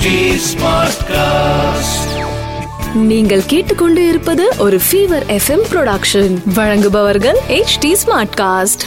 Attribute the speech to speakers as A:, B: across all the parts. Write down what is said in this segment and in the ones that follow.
A: HT Smartcast.
B: நீங்கள் கேட்டுக்கொண்டு இருப்பது ஒரு ஃபீவர் எஃப்எம் ப்ரொடக்ஷன் வழங்குபவர்கள் H D Smartcast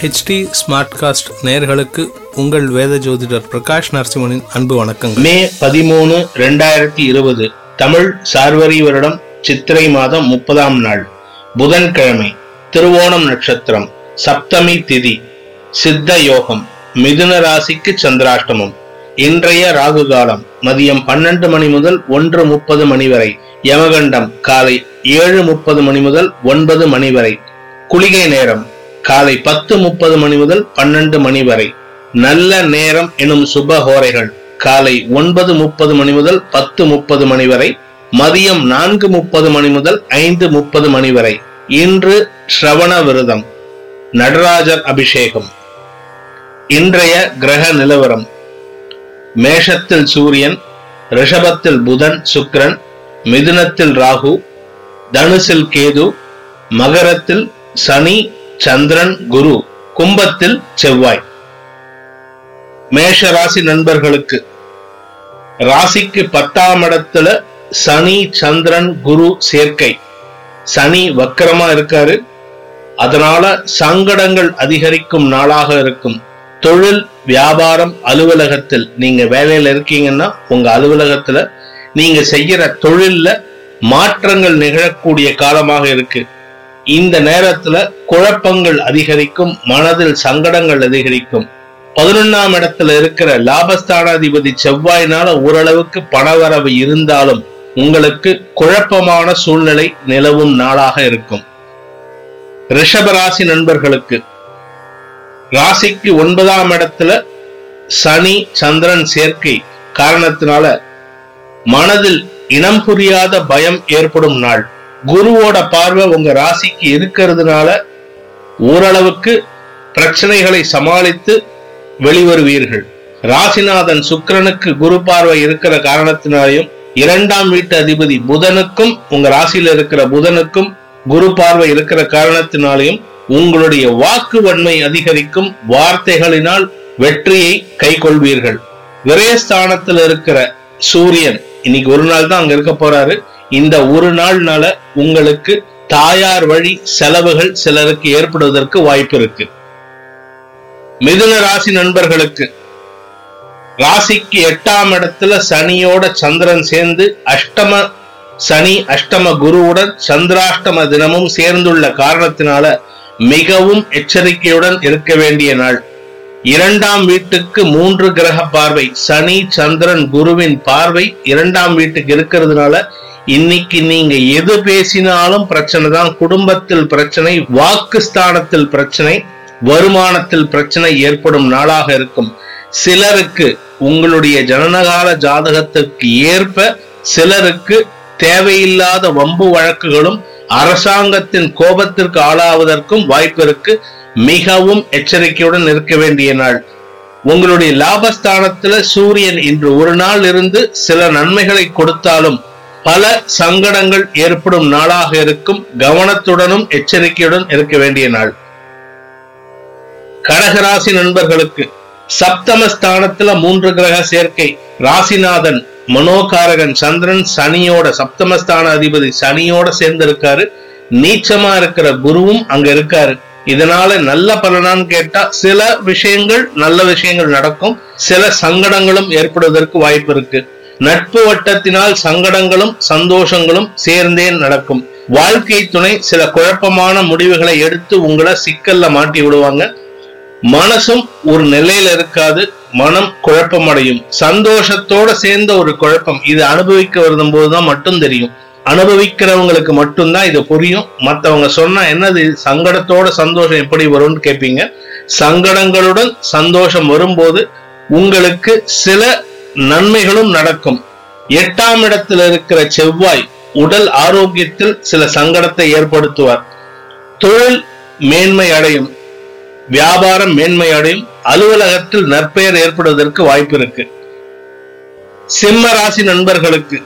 C: HD Smartcast நேயர்களுக்கு உங்கள் வேத ஜோதிடர் பிரகாஷ் நரசிம்மனின் அன்பு வணக்கங்கள்.
D: மே பதிமூணு ரெண்டாயிரத்தி இருபது தமிழ் சார்வரி வருடம் சித்திரை மாதம் முப்பதாம் நாள். புதன்கிழமை திருவோணம் நட்சத்திரம் சப்தமி திதி சித்த யோகம் மிதுன ராசிக்கு சந்திராஷ்டமம். இன்றைய ராகு காலம் மதியம் பன்னெண்டு மணி முதல் ஒன்று முப்பது மணி வரை. யமகண்டம் காலை ஏழு முப்பது மணி முதல் ஒன்பது மணி வரை. குளிகை நேரம் காலை பத்து முப்பது மணி முதல் பன்னெண்டு மணி வரை. நல்ல நேரம் எனும் சுப ஹோரைகள் காலை ஒன்பது முப்பது மணி முதல் பத்து முப்பது மணி வரை. மதியம் நான்கு முப்பது மணி முதல் ஐந்து முப்பது மணி வரை. இன்று ஸ்ரவண விரதம் நடராஜர் அபிஷேகம். இன்றைய கிரக நிலவரம் மேஷத்தில் சூரியன் ரிஷபத்தில் புதன் சுக்கிரன் மிதுனத்தில் ராகு தனுசில் கேது மகரத்தில் சனி சந்திரன் குரு கும்பத்தில் செவ்வாய். மேஷ ராசி நண்பர்களுக்கு ராசிக்கு பத்தாம் இடத்துல சனி சந்திரன் குரு சேர்க்கை. சனி வக்கரமா இருக்காரு. அதனால சங்கடங்கள் அதிகரிக்கும் நாளாக இருக்கும். தொழில் வியாபாரம் அலுவலகத்தில் நீங்க வேலையில இருக்கீங்கன்னா உங்க அலுவலகத்துல நீங்க செய்யற தொழில்ல மாற்றங்கள் நிகழக்கூடிய காலமாக இருக்கு. இந்த நேரத்துல குழப்பங்கள் அதிகரிக்கும் மனதில் சங்கடங்கள் அதிகரிக்கும். பதினொன்னாம் இடத்துல இருக்கிற லாபஸ்தானாதிபதி செவ்வாயினால ஓரளவுக்கு பணவரவு இருந்தாலும் உங்களுக்கு குழப்பமான சூழ்நிலை நிலவும் நாளாக இருக்கும். ரிஷபராசி நண்பர்களுக்கு ராசிக்கு ஒன்பதாம் இடத்துல சனி சந்திரன் சேர்க்கை காரணத்தினால மனதில் இனம் புரியாத பயம் ஏற்படும் நாள். குருவோட பார்வை உங்க ராசிக்கு இருக்கிறதுனால ஓரளவுக்கு பிரச்சனைகளை சமாளித்து வெளிவருவீர்கள். ராசிநாதன் சுக்கரனுக்கு குரு பார்வை இருக்கிற காரணத்தினாலையும் இரண்டாம் வீட்டு அதிபதி புதனுக்கும் உங்க ராசியில இருக்கிற புதனுக்கும் குரு பார்வை இருக்கிற காரணத்தினாலையும் உங்களுடைய வாக்கு வன்மை அதிகரிக்கும் வார்த்தைகளினால் வெற்றியை கைக்கொள்வீர்கள். விரயஸ்தானத்தில் இருக்கிற சூரியன் இன்னைக்கு ஒரு நாள் தான் அங்க இருக்க போறாரு. இந்த ஒரு நாள்னால உங்களுக்கு தாயார் வழி செலவுகள் சிலருக்கு ஏற்படுவதற்கு வாய்ப்பு இருக்கு. மிதுன ராசி நண்பர்களுக்கு ராசிக்கு எட்டாம் இடத்துல சனியோட சந்திரன் சேர்ந்து அஷ்டம சனி அஷ்டம குருவுடன் சந்திராஷ்டம தினமும் சேர்ந்துள்ள காரணத்தினால மிகவும் எச்சரிக்கையுடன் இருக்க வேண்டிய நாள். இரண்டாம் வீட்டுக்கு மூன்று கிரக பார்வை சனி சந்திரன் குருவின் பார்வை இரண்டாம் வீட்டுக்கு இருக்கிறதுனால இன்னைக்கு நீங்க எது பேசினாலும் பிரச்சனை தான். குடும்பத்தில் பிரச்சனை வாக்கு ஸ்தானத்தில் பிரச்சனை வருமானத்தில் பிரச்சனை ஏற்படும் நாளாக இருக்கும். சிலருக்கு உங்களுடைய ஜனனகால ஜாதகத்திற்கு ஏற்ப சிலருக்கு தேவையில்லாத வம்பு வழக்குகளும் அரசாங்கத்தின் கோபத்திற்கு ஆளாவதற்கும் வாய்ப்பிற்கு மிகவும் எச்சரிக்கையுடன் இருக்க வேண்டிய நாள். உங்களுடைய லாபஸ்தானத்துல சூரியன் இன்று ஒரு நாள் இருந்து சில நன்மைகளை கொடுத்தாலும் பல சங்கடங்கள் ஏற்படும் நாளாக இருக்கும். கவனத்துடனும் எச்சரிக்கையுடன் இருக்க வேண்டிய நாள். கடகராசி நண்பர்களுக்கு சப்தமஸ்தானத்துல மூன்று கிரக சேர்க்கை. ராசிநாதன் மனோகாரகன் சந்திரன் சனியோட சப்தமஸ்தான அதிபதி சனியோட சேர்ந்து இருக்காரு நீச்சமா இருக்கிற குருவும் அங்க இருக்காரு. இதனால நல்ல பலனான்னு கேட்டா சில விஷயங்கள் நல்ல விஷயங்கள் நடக்கும். சில சங்கடங்களும் ஏற்படுவதற்கு வாய்ப்பு இருக்கு. நட்பு வட்டத்தினால் சங்கடங்களும் சந்தோஷங்களும் சேர்ந்தே நடக்கும். வாழ்க்கை துணை சில குழப்பமான முடிவுகளை எடுத்து உங்களை சிக்கல்ல மாட்டி விடுவாங்க. மனசும் ஒரு நிலையில இருக்காது மனம் குழப்பமடையும். சந்தோஷத்தோட சேர்ந்த ஒரு குழப்பம். இது அனுபவிக்க வருதும் போதுதான் மட்டும் தெரியும். அனுபவிக்கிறவங்களுக்கு மட்டும்தான் இது புரியும். மத்தவங்க சொன்னா என்னது சங்கடத்தோட சந்தோஷம் எப்படி வரும்னு கேட்பீங்க சங்கடங்களுடன் சந்தோஷம் வரும்போது உங்களுக்கு சில நன்மைகளும் நடக்கும். எட்டாம் இடத்துல இருக்கிற செவ்வாய் உடல் ஆரோக்கியத்தில் சில சங்கடத்தை ஏற்படுத்துவார். தொழில் மேன்மை அடையும். வியாபாரம் மேன்மையடையும். அலுவலகத்தில் நற்பெயர் ஏற்படுவதற்கு வாய்ப்பு இருக்கு. சிம்ம ராசி நண்பர்களுக்கு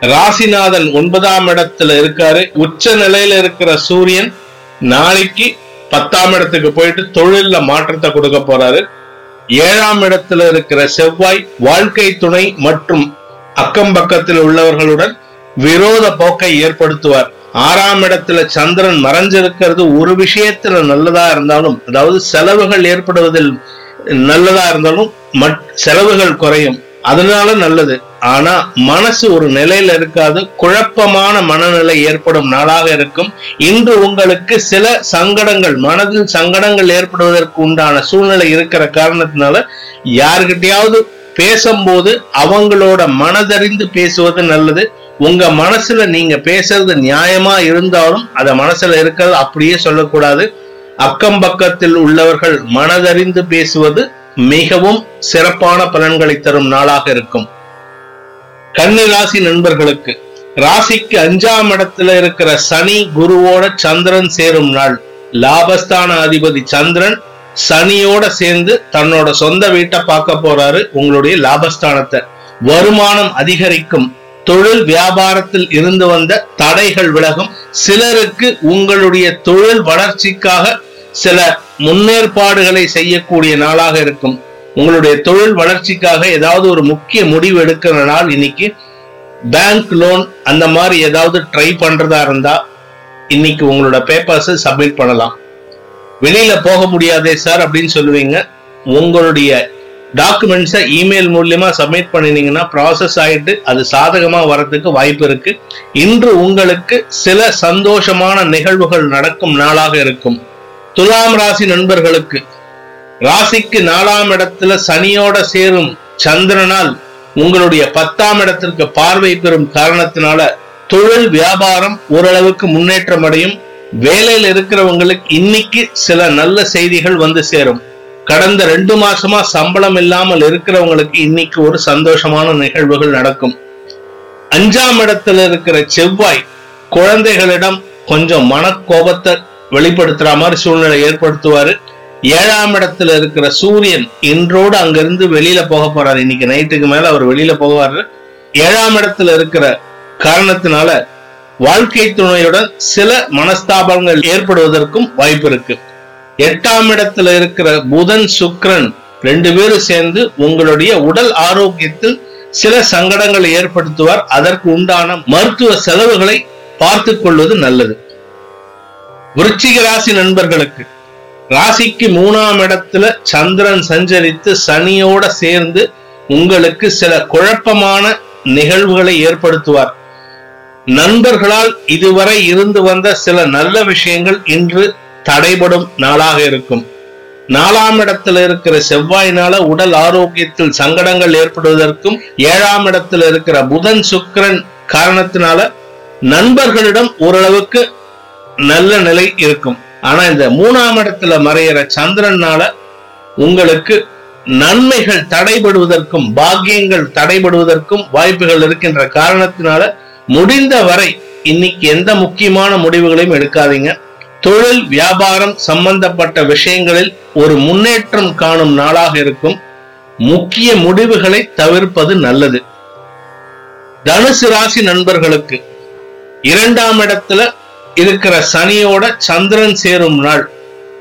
D: ராசிநாதன் ஒன்பதாம் இடத்துல இருக்காரு. உச்ச நிலையில இருக்கிற சூரியன் நாளைக்கு பத்தாம் இடத்துக்கு போயிட்டு தொழில்ல மாற்றத்தை கொடுக்க போறாரு. ஏழாம் இடத்துல இருக்கிற செவ்வாய் வாழ்க்கை துணை மற்றும் அக்கம் பக்கத்தில் உள்ளவர்களுடன் விரோத போக்கை ஏற்படுத்துவார். ஆறாம் இடத்துல சந்திரன் மறைஞ்சிருக்கிறது ஒரு விஷயத்துல நல்லதா இருந்தாலும் அதாவது செலவுகள் ஏற்படுவதில் நல்லதா இருந்தாலும் செலவுகள் குறையும். அதனால நல்லது. ஆனா மனசு ஒரு நிலையில இருக்காது. குழப்பமான மனநிலை ஏற்படும் நாளாக இருக்கும். இன்று உங்களுக்கு சில சங்கடங்கள் மனதில் சங்கடங்கள் ஏற்படுவதற்கு உண்டான சூழ்நிலை இருக்கிற காரணத்தினால யார்கிட்டயாவது பேசும்போது அவங்களோட மனதறிந்து பேசுவது நல்லது. உங்க மனசுல நீங்க பேசுறது நியாயமா இருந்தாலும் அத மனசுல இருக்கிறது அப்படியே சொல்லக்கூடாது. அக்கம் பக்கத்தில் உள்ளவர்கள் மனதறிந்து பேசுவது மிகவும் சிறப்பான பலன்களை தரும் நாளாக இருக்கும். கன்னி ராசி நண்பர்களுக்கு ராசிக்கு அஞ்சாம் இடத்துல இருக்கிற சனி குருவோட சந்திரன் சேரும் நாள். லாபஸ்தான அதிபதி சந்திரன் சனியோட சேர்ந்து தன்னோட சொந்த வீட்டை பார்க்க போறாரு. உங்களுடைய லாபஸ்தானத்தை. வருமானம் அதிகரிக்கும். தொழில் வியாபாரத்தில் இருந்து வந்த தடைகள் விலகும். சிலருக்கு உங்களுடைய தொழில் வளர்ச்சிக்காக சில முன்னேற்பாடுகளை செய்யக்கூடிய நாளாக இருக்கும். உங்களுடைய தொழில் வளர்ச்சிக்காக ஏதாவது ஒரு முக்கிய முடிவு எடுக்கிற நாள் இன்னைக்கு. பேங்க் லோன் அந்த மாதிரி ஏதாவது ட்ரை பண்றதா இருந்தா இன்னைக்கு உங்களோட பேப்பர்ஸை சப்மிட் பண்ணலாம். வெளியில போக முடியாதே சார் அப்படின்னு சொல்லுவீங்க. உங்களுடைய டாக்குமெண்ட்ஸை இமெயில் மூலியமா சப்மிட் பண்ணினீங்கன்னா ப்ராசஸ் ஆயிட்டு அது சாதகமா வரத்துக்கு வாய்ப்பு இருக்கு. இன்று உங்களுக்கு சில சந்தோஷமான நிகழ்வுகள் நடக்கும் நாளாக இருக்கும். துலாம் ராசி நண்பர்களுக்கு ராசிக்கு நாலாம் இடத்துல சனியோட சேரும் சந்திரனால் உங்களுடைய பத்தாம் இடத்திற்கு பார்வை பெறும் காரணத்தினால தொழில் வியாபாரம் ஓரளவுக்கு முன்னேற்றம் அடையும். வேலையில் இருக்கிறவங்களுக்கு இன்னைக்கு சில நல்ல செய்திகள் வந்து சேரும். கடந்த ரெண்டு மாசமா சம்பளம் இல்லாமல் இருக்கிறவங்களுக்கு இன்னைக்கு ஒரு சந்தோஷமான நிகழ்வுகள் நடக்கும். அஞ்சாம் இடத்துல இருக்கிற செவ்வாய் குழந்தைகளிடம் கொஞ்சம் மனக்கோபத்தை வெளிப்படுத்துற மாதிரி சூழ்நிலை ஏற்படுத்துவாரு. ஏழாம் இடத்துல இருக்கிற சூரியன் இன்றோடு அங்கிருந்து வெளியில போக போறாரு. இன்னைக்கு நைட்டுக்கு மேல அவர் வெளியில போவாரு. ஏழாம் இடத்துல இருக்கிற காரணத்தினால வாழ்க்கை துணையுடன் சில மனஸ்தாபங்கள் ஏற்படுவதற்கும் வாய்ப்பு இருக்கு. எட்டாம் இடத்துல இருக்கிற புதன் சுக்கிரன் ரெண்டு பேரும் சேர்ந்து உங்களுடைய உடல் ஆரோக்கியத்தில் சில சங்கடங்களை ஏற்படுத்துவார். அதற்கு உண்டான மருத்துவ செலவுகளை பார்த்து கொள்வது நல்லது. விருச்சிக ராசி நண்பர்களுக்கு ராசிக்கு மூணாம் இடத்துல சந்திரன் சஞ்சரித்து சனியோட சேர்ந்து உங்களுக்கு சில குழப்பமான நிகழ்வுகளை ஏற்படுத்துவார். நண்பர்களால் இதுவரை இருந்து வந்த சில நல்ல விஷயங்கள் இன்று தடைபடும் நாளாக இருக்கும். நாலாம் இடத்துல இருக்கிற செவ்வாயினால உடல் ஆரோக்கியத்தில் சங்கடங்கள் ஏற்படுவதற்கும் ஏழாம் இடத்துல இருக்கிற புதன் சுக்கிரன் காரணத்தினால நண்பர்களிடம் ஓரளவுக்கு நல்ல நிலை இருக்கும். ஆனா இந்த மூணாம் இடத்துல மறையிற சந்திரனால உங்களுக்கு நன்மைகள் தடைபடுவதற்கும் பாக்கியங்கள் தடைபடுவதற்கும் வாய்ப்புகள் இருக்கின்ற காரணத்தினால முடிந்த வரை இன்னைக்கு எந்த முக்கியமான முடிவுகளையும் எடுக்காதீங்க. தொழில் வியாபாரம் சம்பந்தப்பட்ட விஷயங்களில் ஒரு முன்னேற்றம் காணும் நாளாக இருக்கும். முக்கிய முடிவுகளை தவிர்ப்பது நல்லது. தனுசு ராசி நண்பர்களுக்கு இரண்டாம் இடத்துல இருக்கிற சனியோட சந்திரன் சேரும் நாள்.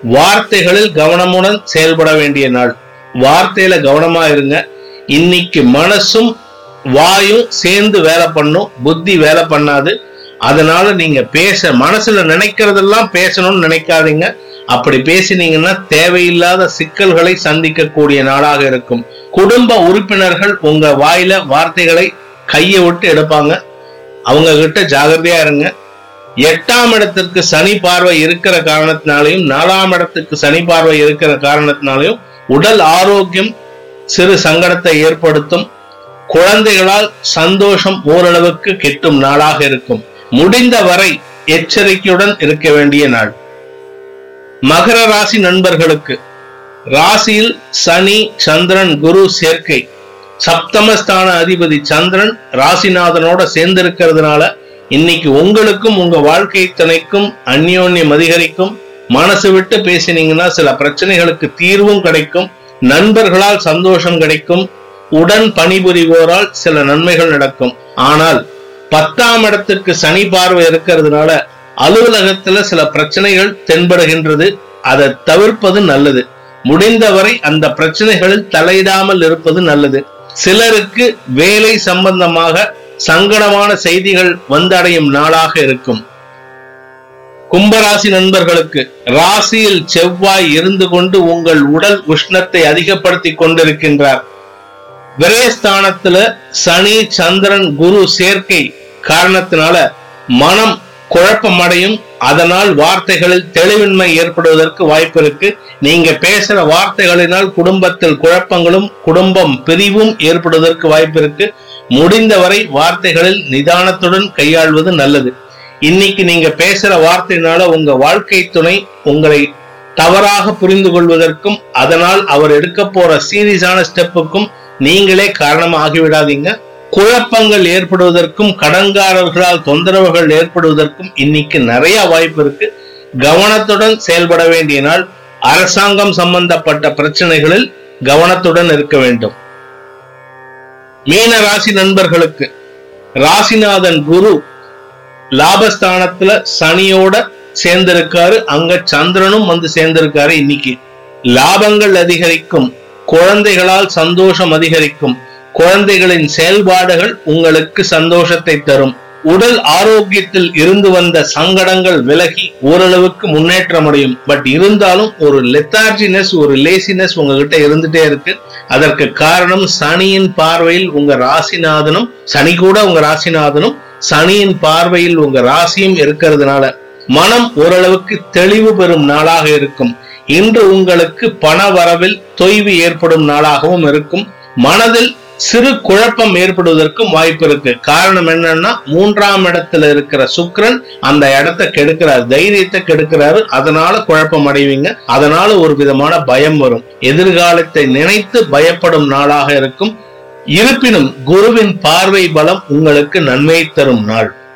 D: வார்த்தைகளில் கவனமுடன் செயல்பட வேண்டிய நாள். வார்த்தையில கவனமா இருங்க. இன்னைக்கு மனசும் வாயும் சேர்ந்து வேலை பண்ணும். புத்தி வேலை பண்ணாது. அதனால நீங்க பேச மனசுல நினைக்கிறதெல்லாம் பேசணும்னு நினைக்காதீங்க. அப்படி பேசினீங்கன்னா தேவையில்லாத சிக்கல்களை சந்திக்கக்கூடிய நாளாக இருக்கும். குடும்ப உறுப்பினர்கள் உங்க வாயில வார்த்தைகளை கையை விட்டு எடுப்பாங்க. அவங்க கிட்ட ஜாகிரதையா இருங்க. எட்டாம் இடத்திற்கு சனி பார்வை இருக்கிற காரணத்தினாலையும் நாலாம் இடத்துக்கு சனி பார்வை இருக்கிற காரணத்தினாலையும் உடல் ஆரோக்கியம் சிறு சங்கடத்தை ஏற்படுத்தும். குழந்தைகளால் சந்தோஷம் ஓரளவுக்கு கெட்டும் நாளாக இருக்கும். முடிந்த வரை எச்சரிக்கையுடன் இருக்க வேண்டிய நாள். மகர ராசி நண்பர்களுக்கு ராசியில் சனி சந்திரன் குரு சேர்க்கை. சப்தமஸ்தான அதிபதி சந்திரன் ராசிநாதனோட சேர்ந்திருக்கிறதுனால இன்னைக்கு உங்களுக்கும் உங்க வாழ்க்கை துணைக்கும் அந்யோன்யம் அதிகரிக்கும். மனசு விட்டு பேசினீங்கன்னா சில பிரச்சனைகளுக்கு தீர்வும் கிடைக்கும். நண்பர்களால் சந்தோஷம் கிடைக்கும். உடன் பணிபுரிவோரால் சில நன்மைகள் நடக்கும். ஆனால் பத்தாம் இடத்துக்கு சனி பார்வை இருக்கிறதுனால அலுவலகத்துல சில பிரச்சனைகள் தென்படுகின்றது. அதை தவிர்ப்பது நல்லது. முடிந்தவரை அந்த பிரச்சனைகளில் தலையிடாமல் இருப்பது நல்லது. சிலருக்கு வேலை சம்பந்தமாக சங்கடமான செய்திகள் வந்தடையும் நாளாக இருக்கும். கும்பராசி நண்பர்களுக்கு ராசியில் செவ்வாய் இருந்து கொண்டு உங்கள் உடல் உஷ்ணத்தை அதிகப்படுத்தி கொண்டிருக்கின்றார். விரயஸ்தானத்துல சனி சந்திரன் குரு சேர்க்கை காரணத்தினால மனம் குழப்பமடையும். அதனால் வார்த்தைகளில் தெளிவின்மை ஏற்படுவதற்கு வாய்ப்பு இருக்கு. நீங்க பேசுற வார்த்தைகளினால் குடும்பத்தில் குழப்பங்களும் குடும்பம் பிரிவும் ஏற்படுவதற்கு வாய்ப்பு இருக்கு. முடிந்தவரை வார்த்தைகளில் நிதானத்துடன் கையாள்வது நல்லது. இன்னைக்கு நீங்க பேசுற வார்த்தையினால உங்க வாழ்க்கை துணை உங்களை தவறாக புரிந்து கொள்வதற்கும் அதனால் அவர் எடுக்க போற சீரியஸான ஸ்டெப்புக்கும் நீங்களே காரணமாகிவிடாதீங்க. குழப்பங்கள் ஏற்படுவதற்கும் கடன்காரர்களால் தொந்தரவுகள் ஏற்படுவதற்கும் இன்னைக்கு நிறைய வாய்ப்பு இருக்கு. கவனத்துடன் செயல்பட வேண்டிய நாள் அரசாங்கம் சம்பந்தப்பட்ட பிரச்சனைகளில் கவனத்துடன் இருக்க வேண்டும். மீன ராசி நண்பர்களுக்கு ராசிநாதன் குரு லாபஸ்தானத்துல சனியோட சேர்ந்திருக்காரு. அங்க சந்திரனும் வந்து சேர்ந்திருக்காரு. இன்னைக்கு லாபங்கள் அதிகரிக்கும். குழந்தைகளால் சந்தோஷம் அதிகரிக்கும். குழந்தைகளின் செயல்பாடுகள் உங்களுக்கு சந்தோஷத்தை தரும். உடல் ஆரோக்கியத்தில் இருந்து வந்த சங்கடங்கள் விலகி ஓரளவுக்கு முன்னேற்றம் அடையும் பட் இருந்தாலும் ஒரு லெத்தார்ஜினஸ் ஒரு லேசினஸ் உங்ககிட்ட இருந்துட்டே இருக்கு. அதற்கு காரணம் சனியின் பார்வையில் உங்க ராசிநாதனும் சனி கூட உங்க ராசிநாதனும் சனியின் பார்வையில் உங்க ராசியும் இருக்கிறதுனால மனம் ஓரளவுக்கு தெளிவு பெறும் நாளாக இருக்கும். இன்று உங்களுக்கு பண வரவில் தொய்வு ஏற்படும் நாளாகவும் இருக்கும். மனதில் சிறு குழப்பம் ஏற்படுவதற்கும் வாய்ப்பு இருக்கு. காரணம் என்னன்னா மூன்றாம் இடத்துல இருக்கிற சுக்ரன் அந்த இடத்தை கெடுக்கிறார். தைரியத்தை கெடுக்கிறாரு. அதனால குழப்பம் அடைவீங்க. அதனால ஒரு விதமான பயம் வரும். எதிர்காலத்தை நினைத்து பயப்படும் நாளாக இருக்கும். இருப்பினும் குருவின் பார்வை பலம் உங்களுக்கு நன்மை தரும் நாள்.